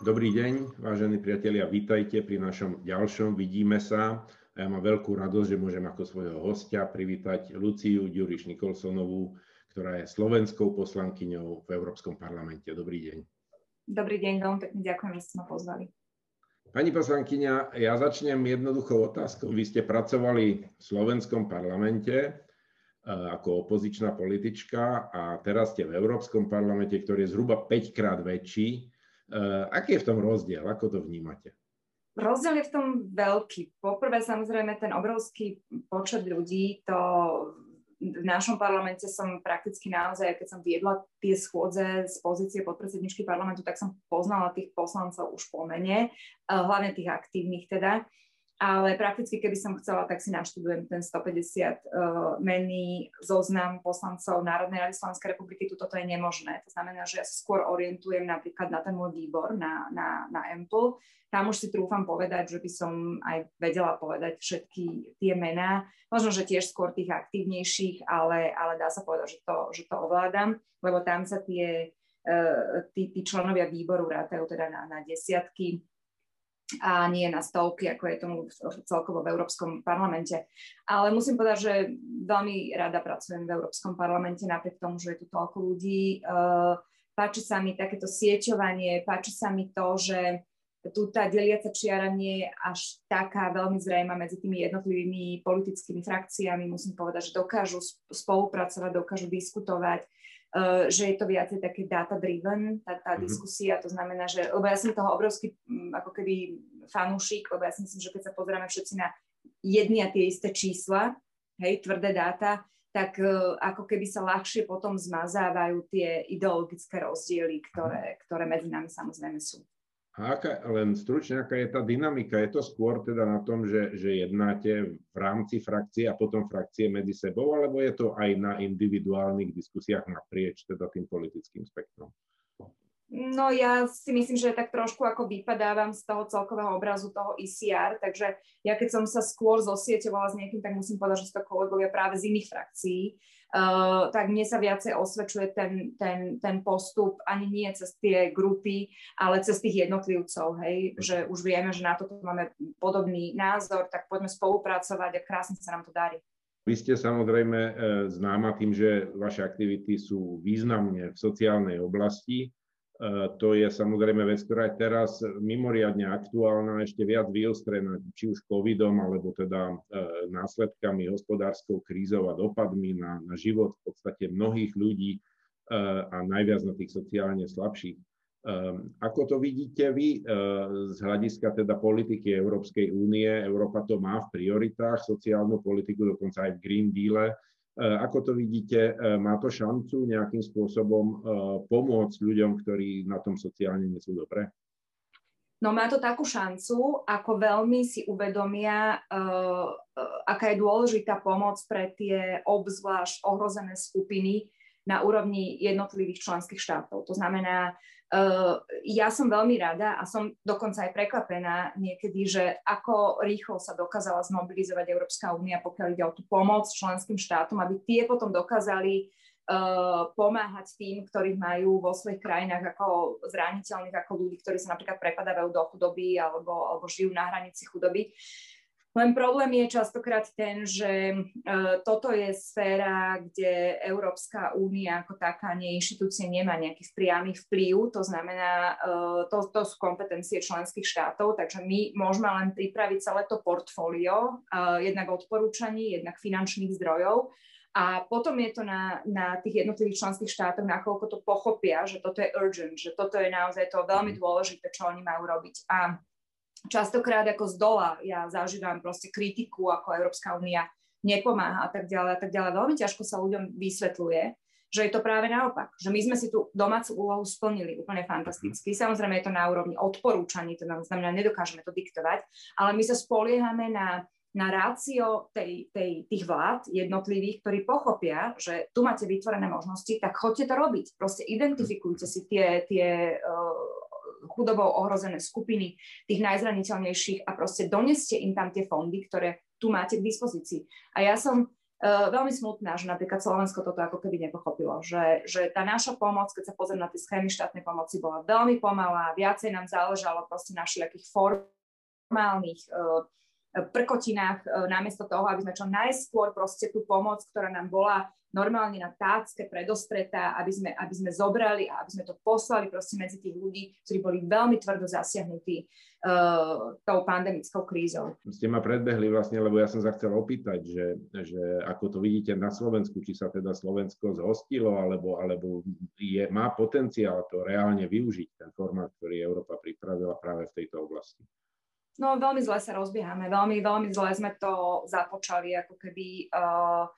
Dobrý deň, vážení priatelia, vítajte pri našom ďalšom Vidíme sa. A ja mám veľkú radosť, že môžem ako svojho hostia privítať Luciu Ďuriš Nikolsonovú, ktorá je slovenskou poslankyňou v Európskom parlamente. Dobrý deň. Dobrý deň, veľmi pekne ďakujem, že ste ma pozvali. Pani poslankyňa, ja začnem jednoduchou otázkou. Vy ste pracovali v slovenskom parlamente e, ako opozičná politička a teraz ste v Európskom parlamente, ktorý je zhruba 5 krát väčší aký je v tom rozdiel? Ako to vnímate? Rozdiel je v tom veľký. Poprvé samozrejme ten obrovský počet ľudí, to v našom parlamente som prakticky naozaj, keď som viedla tie schôdze z pozície podpredsedničky parlamentu, tak som poznala tých poslancov už po mene, eh, hlavne tých aktívnych teda ale prakticky, keby som chcela, tak si naštudujem ten 150 uh, eh, menný zoznam poslancov Národnej rady Slovenskej republiky. Tuto to je nemožné. To znamená, že ja sa skôr orientujem napríklad na ten môj výbor, na, na, na EMPL. Tam už si trúfam povedať, že by som aj vedela povedať všetky tie mená. Možno, že tiež skôr tých aktívnejších, ale, ale dá sa povedať, že to, že to ovládam, lebo tam sa tie, uh, tí, tí členovia výboru rátajú teda na, na desiatky a nie na stovky, ako je tomu celkovo v Európskom parlamente. Ale musím povedať, že veľmi rada pracujem v Európskom parlamente, napriek tomu, že je tu toľko ľudí. Eh, páči sa mi takéto sieťovanie, páči sa mi to, že tu tá deliaca čiara nie je až taká veľmi zrejma medzi tými jednotlivými politickými frakciami. Musím povedať, že dokážu spolupracovať, dokážu diskutovať že je to viacej také data-driven, tá, tá mm-hmm. diskusia, to znamená, že, lebo ja som toho obrovský mm, ako keby fanúšik, lebo ja si myslím, že keď sa pozrieme všetci na jedny a tie isté čísla, hej, tvrdé dáta, tak uh, ako keby sa ľahšie potom zmazávajú tie ideologické rozdiely, ktoré, ktoré medzi nami samozrejme sú. A aká, len stručne, aká je tá dynamika? Je to skôr teda na tom, že, že jednáte v rámci frakcie a potom frakcie medzi sebou, alebo je to aj na individuálnych diskusiách naprieč teda tým politickým spektrom? No ja si myslím, že tak trošku ako vypadávam z toho celkového obrazu toho ECR, takže ja keď som sa skôr zosieťovala s niekým, tak musím povedať, že sú to kolegovia práve z iných frakcií, uh, tak mne sa viacej osvedčuje ten, ten, ten postup ani nie cez tie grupy, ale cez tých jednotlivcov, hej, že už vieme, že na toto máme podobný názor, tak poďme spolupracovať a krásne sa nám to darí. Vy ste samozrejme e, známa tým, že vaše aktivity sú významne v sociálnej oblasti. E, to je samozrejme vec, ktorá je teraz mimoriadne aktuálna, ešte viac vyostrená, či už covidom, alebo teda e, následkami hospodárskou krízou a dopadmi na, na život v podstate mnohých ľudí e, a najviac na tých sociálne slabších. Ako to vidíte vy z hľadiska teda politiky Európskej únie? Európa to má v prioritách, sociálnu politiku, dokonca aj v Green Deale E, ako to vidíte, e, má to šancu nejakým spôsobom e, pomôcť ľuďom, ktorí na tom sociálne nie sú dobré? No má to takú šancu, ako veľmi si uvedomia, aká je dôležitá pomoc pre tie obzvlášť ohrozené skupiny na úrovni jednotlivých členských štátov. To znamená, Uh, ja som veľmi rada a som dokonca aj prekvapená niekedy, že ako rýchlo sa dokázala zmobilizovať Európska únia, pokiaľ ide o tú pomoc členským štátom, aby tie potom dokázali uh, pomáhať tým, ktorých majú vo svojich krajinách ako zraniteľných, ako ľudí, ktorí sa napríklad prepadávajú do chudoby alebo, alebo žijú na hranici chudoby. Uh, len problém je častokrát ten, že uh, toto je sféra, kde Európska únia ako taká nie inštitúcie nemá nejaký priamy vplyv, to znamená, uh, to, to sú kompetencie členských štátov, takže my môžeme len pripraviť celé to portfólio, uh, jednak odporúčaní, jednak finančných zdrojov, a potom je to na, na tých jednotlivých členských štátoch, nakoľko to pochopia, že toto je urgent, že toto je naozaj to veľmi mhm. dôležité, čo oni majú robiť. A častokrát ako z dola ja zažívam proste kritiku, ako Európska únia nepomáha a tak ďalej a tak ďalej. Veľmi ťažko sa ľuďom vysvetľuje, že je to práve naopak, že my sme si tú domácu úlohu splnili úplne fantasticky. Samozrejme je to na úrovni odporúčaní, to znamená, nedokážeme to diktovať, ale my sa spoliehame na, na rácio tej, tej, tých vlád jednotlivých, ktorí pochopia, že tu máte vytvorené možnosti, tak chodte to robiť. Proste identifikujte si tie, tie uh, chudobou ohrozené skupiny, tých najzraniteľnejších a proste doneste im tam tie fondy, ktoré tu máte k dispozícii. A ja som Uh, veľmi smutná, že napríklad Slovensko toto ako keby nepochopilo, že, že tá naša pomoc, keď sa pozriem na tie schémy štátnej pomoci, bola veľmi pomalá, viacej nám záležalo proste na všelijakých formálnych uh, prkotinách, uh, namiesto toho, aby sme čo najskôr proste tú pomoc, ktorá nám bola normálne na tácke predostretá, aby sme, aby sme zobrali a aby sme to poslali proste medzi tých ľudí, ktorí boli veľmi tvrdo zasiahnutí uh, tou pandemickou krízou. Ste ma predbehli vlastne, lebo ja som sa chcel opýtať, že, že ako to vidíte na Slovensku, či sa teda Slovensko zhostilo, alebo, alebo je, má potenciál to reálne využiť, ten formát, ktorý Európa pripravila práve v tejto oblasti. No veľmi zle sa rozbiehame, veľmi, veľmi zle sme to započali, ako keby uh,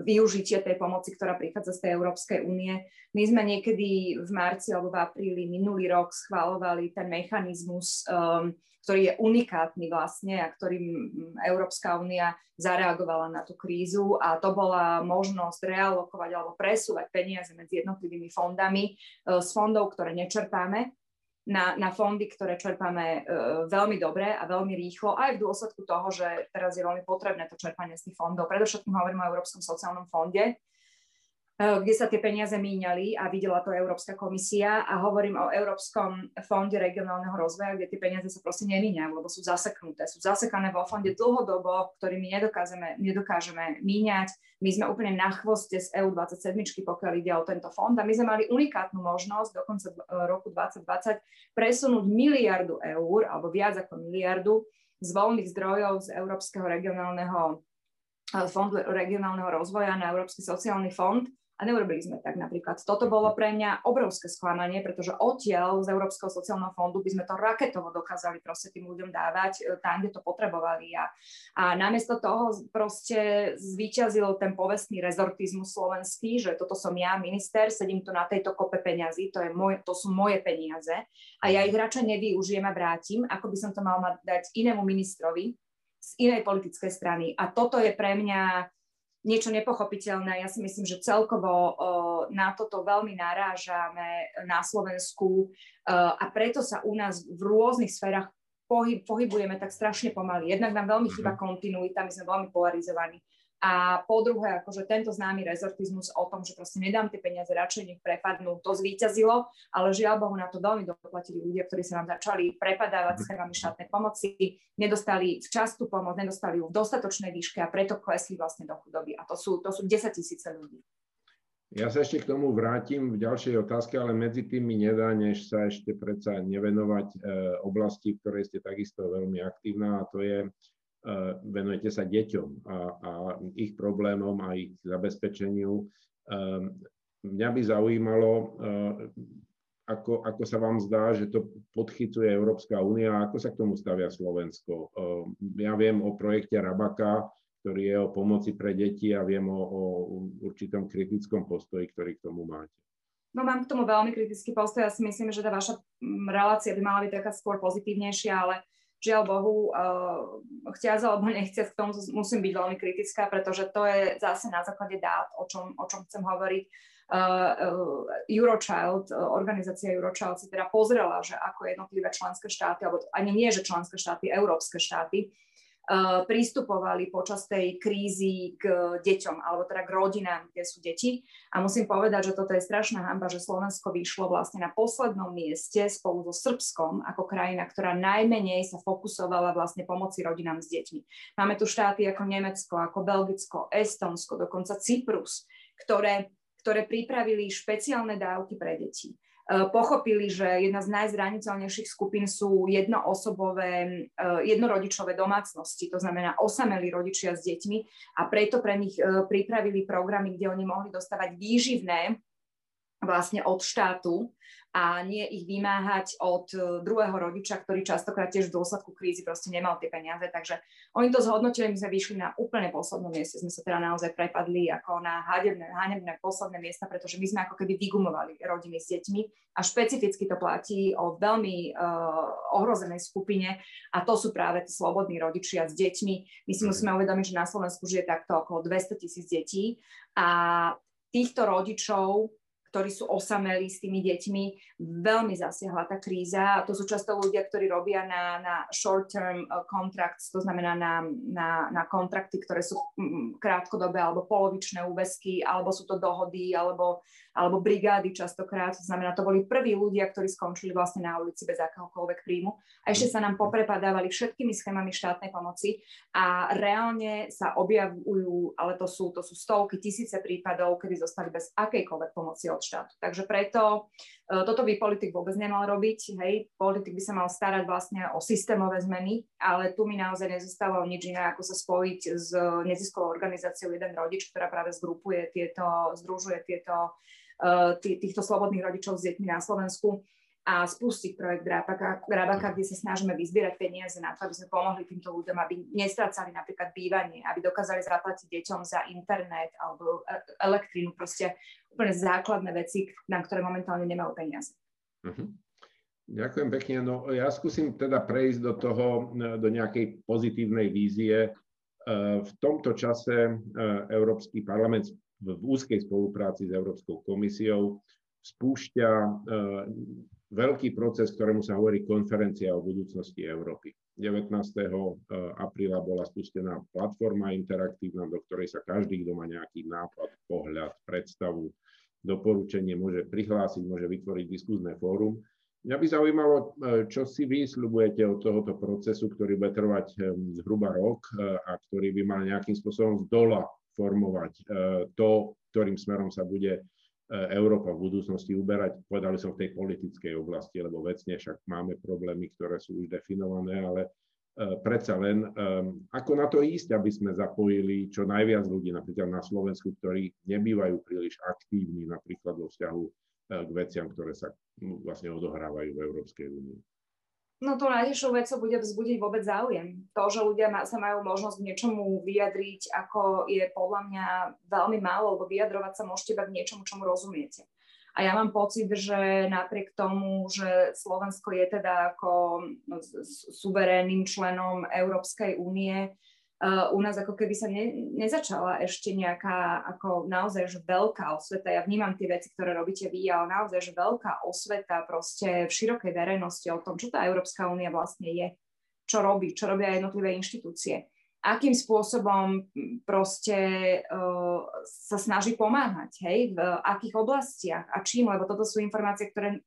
využitie tej pomoci, ktorá prichádza z tej Európskej únie. My sme niekedy v marci alebo v apríli minulý rok schválovali ten mechanizmus, um, ktorý je unikátny vlastne a ktorým Európska únia zareagovala na tú krízu a to bola možnosť realokovať alebo presúvať peniaze medzi jednotlivými fondami uh, z fondov, ktoré nečerpáme na, na fondy, ktoré čerpáme uh, veľmi dobre a veľmi rýchlo, aj v dôsledku toho, že teraz je veľmi potrebné to čerpanie z tých fondov. Predovšetkým hovorím o Európskom sociálnom fonde, kde sa tie peniaze míňali a videla to Európska komisia a hovorím o Európskom fonde regionálneho rozvoja, kde tie peniaze sa proste nemíňajú, lebo sú zaseknuté. Sú zasekané vo fonde dlhodobo, ktorý my nedokážeme, nedokážeme míňať. My sme úplne na chvoste z EU27, pokiaľ ide o tento fond a my sme mali unikátnu možnosť do konca eh, roku 2020 presunúť miliardu eur alebo viac ako miliardu z voľných zdrojov z Európskeho regionálneho eh, fondu regionálneho rozvoja na Európsky sociálny fond a neurobili sme tak napríklad. Toto bolo pre mňa obrovské sklamanie, pretože odtiaľ z Európskeho sociálneho fondu by sme to raketovo dokázali proste tým ľuďom dávať e, tam, kde to potrebovali. A, a namiesto toho proste zvíťazil ten povestný rezortizmus slovenský, že toto som ja, minister, sedím tu na tejto kope peňazí, to, je môj, to sú moje peniaze a ja ich radšej nevyužijem a vrátim, ako by som to mal dať inému ministrovi z inej politickej strany. A toto je pre mňa niečo nepochopiteľné. Ja si myslím, že celkovo na toto veľmi narážame na Slovensku a preto sa u nás v rôznych sférach pohyb, pohybujeme tak strašne pomaly. Jednak nám veľmi chýba mhm. kontinuita, my sme veľmi polarizovaní. A po druhé, akože tento známy rezortizmus o tom, že proste nedám tie peniaze, radšej nech prepadnú, to zvíťazilo, ale žiaľ Bohu na to veľmi doplatili ľudia, ktorí sa nám začali prepadávať schémami štátnej pomoci, nedostali včas tú pomoc, nedostali ju v dostatočnej výške a preto klesli vlastne do chudoby. A to sú, to sú 10 tisíce ľudí. Ja sa ešte k tomu vrátim v ďalšej otázke, ale medzi tým mi nedá, než sa ešte predsa nevenovať e, oblasti, v ktorej ste takisto veľmi aktívna, a to je venujete sa deťom a, a ich problémom a ich zabezpečeniu. Eh, mňa by zaujímalo, eh, ako, ako sa vám zdá, že to podchycuje Európska únia a ako sa k tomu stavia Slovensko. Ja viem o projekte Rabaka, ktorý je o pomoci pre deti a viem o, o určitom kritickom postoji, ktorý k tomu máte. No mám k tomu veľmi kritický postoj. Ja si myslím, že tá vaša mm, relácia by mala byť taká skôr pozitívnejšia, ale žiaľ Bohu, uh, alebo nechciac k tomu musím byť veľmi kritická, pretože to je zase na základe dát, o čom, o čom chcem hovoriť. Uh, Eurochild, organizácia Eurochild si teda pozrela, že ako jednotlivé členské štáty, alebo ani nie, že členské štáty, európske štáty, Eh, pristupovali počas tej krízy k deťom, alebo teda k rodinám, kde sú deti. A musím povedať, že toto je strašná hamba, že Slovensko vyšlo vlastne na poslednom mieste spolu so Srbskom ako krajina, ktorá najmenej sa fokusovala vlastne pomoci rodinám s deťmi. Máme tu štáty ako Nemecko, ako Belgicko, Estonsko, dokonca Cyprus, ktoré, ktoré pripravili špeciálne dávky pre deti pochopili, že jedna z najzraniteľnejších skupín sú jednoosobové, eh, jednorodičové domácnosti, to znamená osamelí rodičia s deťmi a preto pre nich eh, pripravili programy, kde oni mohli dostávať výživné vlastne od štátu a nie ich vymáhať od e, druhého rodiča, ktorý častokrát tiež v dôsledku krízy proste nemal tie peniaze. Takže oni to zhodnotili, my sme vyšli na úplne poslednom mieste, sme sa teda naozaj prepadli ako na hanebné, hanebné posledné miesta, pretože my sme ako keby vygumovali rodiny s deťmi a špecificky to platí o veľmi uh, ohrozenej skupine a to sú práve tí slobodní rodičia s deťmi. My si mhm. musíme uvedomiť, že na Slovensku žije takto okolo 200 tisíc detí a týchto rodičov ktorí sú osamelí s tými deťmi, veľmi zasiahla tá kríza. To sú často ľudia, ktorí robia na, na short-term uh, contracts, to znamená na, na, na kontrakty, ktoré sú mm, krátkodobé alebo polovičné úvesky, alebo sú to dohody, alebo, alebo brigády častokrát. To znamená, to boli prví ľudia, ktorí skončili vlastne na ulici bez akéhokoľvek príjmu. A ešte sa nám poprepadávali všetkými schémami štátnej pomoci a reálne sa objavujú, ale to sú, to sú stovky, tisíce prípadov, kedy zostali bez akejkoľvek pomoci od štátu. Takže preto e, toto by politik vôbec nemal robiť. Hej, politik by sa mal starať vlastne o systémové zmeny, ale tu mi naozaj nezostávalo nič iné, ako sa spojiť s neziskovou organizáciou Jeden rodič, ktorá práve zgrupuje tieto, združuje tieto, e, týchto slobodných rodičov s deťmi na Slovensku a spustiť projekt Grabaka, kde sa snažíme vyzbierať peniaze na to, aby sme pomohli týmto ľuďom, aby nestrácali napríklad bývanie, aby dokázali zaplatiť deťom za internet alebo e, elektrínu, proste úplne základné veci, na ktoré momentálne nemajú peniaze. Uh-huh. Ďakujem pekne. No, ja skúsim teda prejsť do toho, e, do nejakej pozitívnej vízie. E, v tomto čase Európsky parlament v úzkej spolupráci s Európskou komisiou spúšťa veľký proces, ktorému sa hovorí konferencia o budúcnosti Európy. 19. Eh, apríla bola spustená platforma interaktívna, do ktorej sa každý, kto má nejaký nápad, pohľad, predstavu, doporučenie môže prihlásiť, môže vytvoriť diskuzné fórum. Mňa by zaujímalo, eh, čo si vy slubujete od tohoto procesu, ktorý bude trvať eh, zhruba rok a ktorý by mal nejakým spôsobom z dola formovať to, ktorým smerom sa bude E, Európa v budúcnosti uberať, povedali som v tej politickej oblasti, lebo vecne však máme problémy, ktoré sú už definované, ale e, predsa len, e, ako na to ísť, aby sme zapojili čo najviac ľudí, napríklad na Slovensku, ktorí nebývajú príliš aktívni napríklad vo vzťahu k veciam, ktoré sa vlastne odohrávajú v Európskej únii. No to najtežšou vecou bude vzbudiť vôbec záujem. To, že ľudia sa majú možnosť k niečomu vyjadriť, ako je podľa mňa veľmi málo, lebo vyjadrovať sa môžete iba k niečomu, čomu rozumiete. A ja mám pocit, že napriek tomu, že Slovensko je teda ako suverénnym členom Európskej únie, uh, u nás ako keby sa ne, nezačala ešte nejaká ako naozaj že veľká osveta. Ja vnímam tie veci, ktoré robíte vy, ale naozaj že veľká osveta proste v širokej verejnosti o tom, čo tá Európska únia vlastne je, čo robí, čo robia jednotlivé inštitúcie akým spôsobom proste uh, sa snaží pomáhať, hej, v akých oblastiach a čím, lebo toto sú informácie, ktoré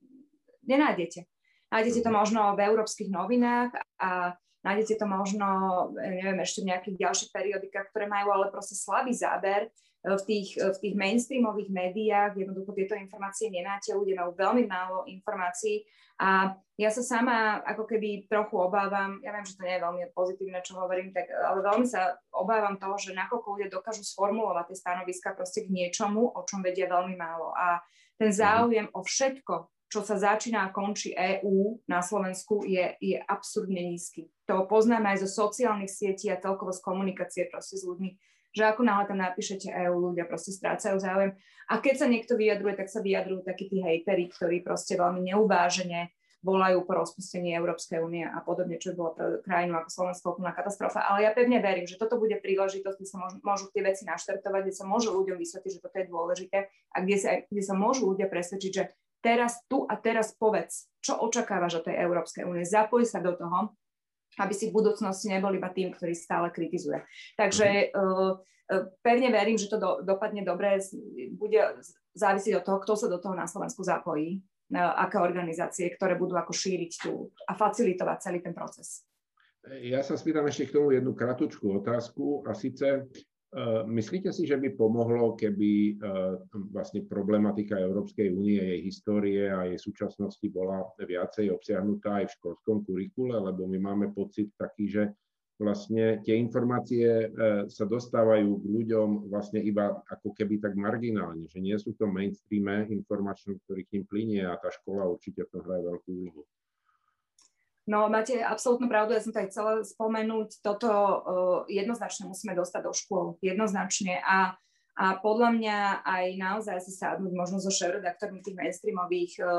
nenájdete. Nájdete to mhm. možno v európskych novinách a Nájdete to možno, neviem, ešte v nejakých ďalších periodikách, ktoré majú ale proste slabý záber. E, v tých, e, v tých mainstreamových médiách jednoducho tieto informácie nemáte, ľudia majú veľmi málo informácií a ja sa sama ako keby trochu obávam, ja viem, že to nie je veľmi pozitívne, čo hovorím, tak, ale veľmi sa obávam toho, že nakoľko ľudia dokážu sformulovať tie stanoviska proste k niečomu, o čom vedia veľmi málo. A ten mhm. záujem o všetko, čo sa začína a končí EÚ na Slovensku, je, je absurdne nízky. To poznáme aj zo sociálnych sietí a celkovo z komunikácie proste s ľuďmi, že ako náhle tam napíšete EÚ, ľudia proste strácajú záujem. A keď sa niekto vyjadruje, tak sa vyjadrujú takí tí hejteri, ktorí proste veľmi neuvážene volajú po rozpustení Európskej únie a podobne, čo bolo pre krajinu ako Slovensko úplná katastrofa. Ale ja pevne verím, že toto bude príležitosť, kde sa môžu, môžu tie veci naštartovať, kde sa môžu ľuďom vysvetliť, že toto je dôležité a kde sa, kde sa môžu ľudia presvedčiť, že teraz, tu a teraz povedz, čo očakávaš od tej Európskej únie. Zapoj sa do toho, aby si v budúcnosti nebol iba tým, ktorý stále kritizuje. Takže uh, pevne verím, že to do, dopadne dobre, bude závisieť od toho, kto sa do toho na Slovensku zapojí, aké organizácie, ktoré budú ako šíriť tú a facilitovať celý ten proces. Ja sa spýtam ešte k tomu jednu kratučku otázku a síce myslíte si, že by pomohlo, keby eh, vlastne problematika Európskej únie, jej histórie a jej súčasnosti bola viacej obsiahnutá aj v školskom kurikule, lebo my máme pocit taký, že vlastne tie informácie eh, sa dostávajú k ľuďom vlastne iba ako keby tak marginálne, že nie sú to mainstreame informačné, ktorý k ním plinie a tá škola určite to hraje veľkú úlohu. No máte absolútnu pravdu, ja som to aj chcela spomenúť, toto uh, jednoznačne musíme dostať do škôl, jednoznačne. A, a podľa mňa aj naozaj si sadnúť možno so šéf-redaktormi tých mainstreamových uh,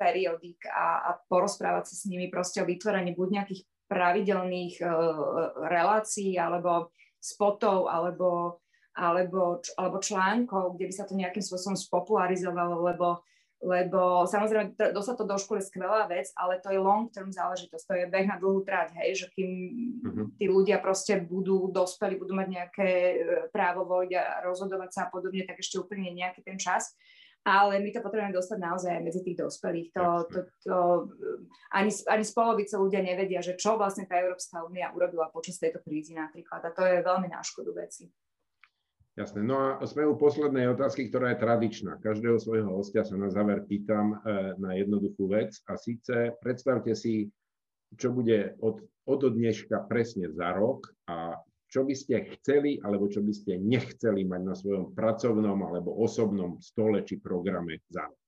periodík a, a porozprávať sa s nimi proste o vytvorení buď nejakých pravidelných uh, relácií alebo spotov alebo alebo, alebo článkov, kde by sa to nejakým spôsobom spopularizovalo, lebo lebo samozrejme dostať to do školy je skvelá vec, ale to je long term záležitosť, to je beh na dlhú trať, hej, že kým uh-huh. tí ľudia proste budú dospeli, budú mať nejaké e, právo voliť a rozhodovať sa a podobne, tak ešte úplne nejaký ten čas. Ale my to potrebujeme dostať naozaj medzi tých dospelých. To, to, to, ani, ani z polovice ľudia nevedia, že čo vlastne tá Európska únia urobila počas tejto krízy napríklad. A to je veľmi na škodu veci. Jasné. No a sme u poslednej otázky, ktorá je tradičná. Každého svojho hostia sa na záver pýtam e, na jednoduchú vec a síce predstavte si, čo bude od, od dneška presne za rok a čo by ste chceli alebo čo by ste nechceli mať na svojom pracovnom alebo osobnom stole či programe za rok.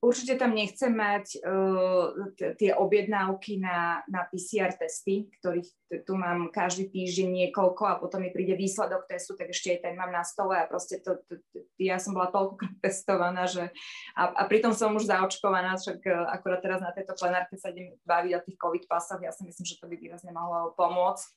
Určite tam nechcem mať uh, tie objednávky na, na PCR testy, ktorých tu mám každý týždeň niekoľko a potom mi príde výsledok testu, tak ešte aj ten mám na stole a proste to, to, to ja som bola toľko testovaná, že a, a pritom som už zaočkovaná, však uh, akurát teraz na tejto plenárke sa idem baviť o tých COVID pasoch, ja si myslím, že to by výrazne mohlo pomôcť.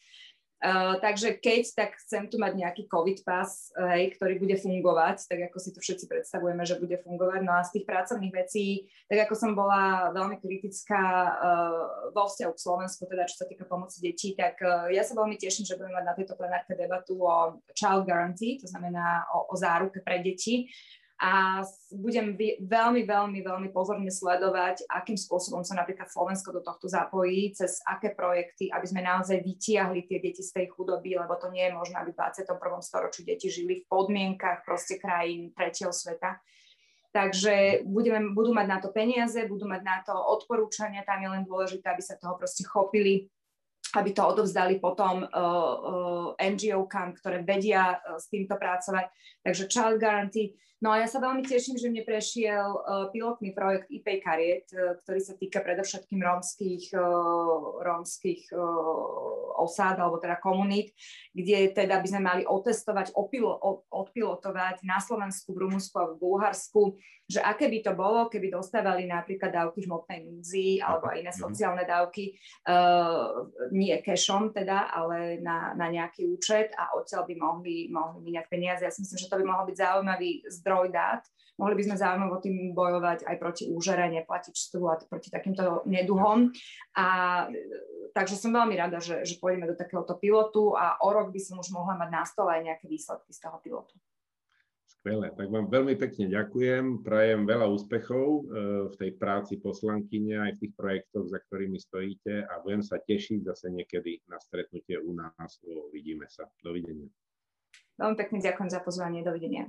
Uh, takže keď, tak chcem tu mať nejaký COVID pas, hej, ktorý bude fungovať, tak ako si to všetci predstavujeme, že bude fungovať. No a z tých pracovných vecí, tak ako som bola veľmi kritická uh, vo vzťahu k Slovensku, teda čo sa týka pomoci detí, tak uh, ja sa veľmi teším, že budeme mať na tejto plenárke debatu o child guarantee, to znamená o, o záruke pre deti a budem veľmi, veľmi, veľmi pozorne sledovať, akým spôsobom sa napríklad Slovensko do tohto zapojí, cez aké projekty, aby sme naozaj vytiahli tie deti z tej chudoby, lebo to nie je možné, aby v 21. storočí deti žili v podmienkach proste krajín tretieho sveta. Takže budeme, budú mať na to peniaze, budú mať na to odporúčania, tam je len dôležité, aby sa toho proste chopili aby to odovzdali potom uh, uh, NGO-kam, ktoré vedia uh, s týmto pracovať. Takže Child Guarantee No a ja sa veľmi teším, že mne prešiel pilotný projekt IP Kariet, ktorý sa týka predovšetkým rómskych, rómskych osád, alebo teda komunít, kde teda by sme mali otestovať, opilo, odpilotovať na Slovensku, v Rumunsku a v Bulharsku, že aké by to bolo, keby dostávali napríklad dávky hmotnej núdzi alebo aj iné mhm. sociálne dávky, uh, nie cashom teda, ale na, na nejaký účet a odtiaľ by mohli, mohli míňať peniaze. Ja si myslím, že to by mohol byť zaujímavý zdroj zdroj dát. Mohli by sme zaujímavo tým bojovať aj proti úžere, neplatičstvu a proti takýmto neduhom. A takže som veľmi rada, že, že pôjdeme do takéhoto pilotu a o rok by som už mohla mať na stole aj nejaké výsledky z toho pilotu. Skvelé, tak vám veľmi pekne ďakujem, prajem veľa úspechov e, v tej práci poslankyne aj v tých projektoch, za ktorými stojíte a budem sa tešiť zase niekedy na stretnutie u nás. Vidíme sa. Dovidenia. Veľmi pekne ďakujem za pozvanie. Dovidenia.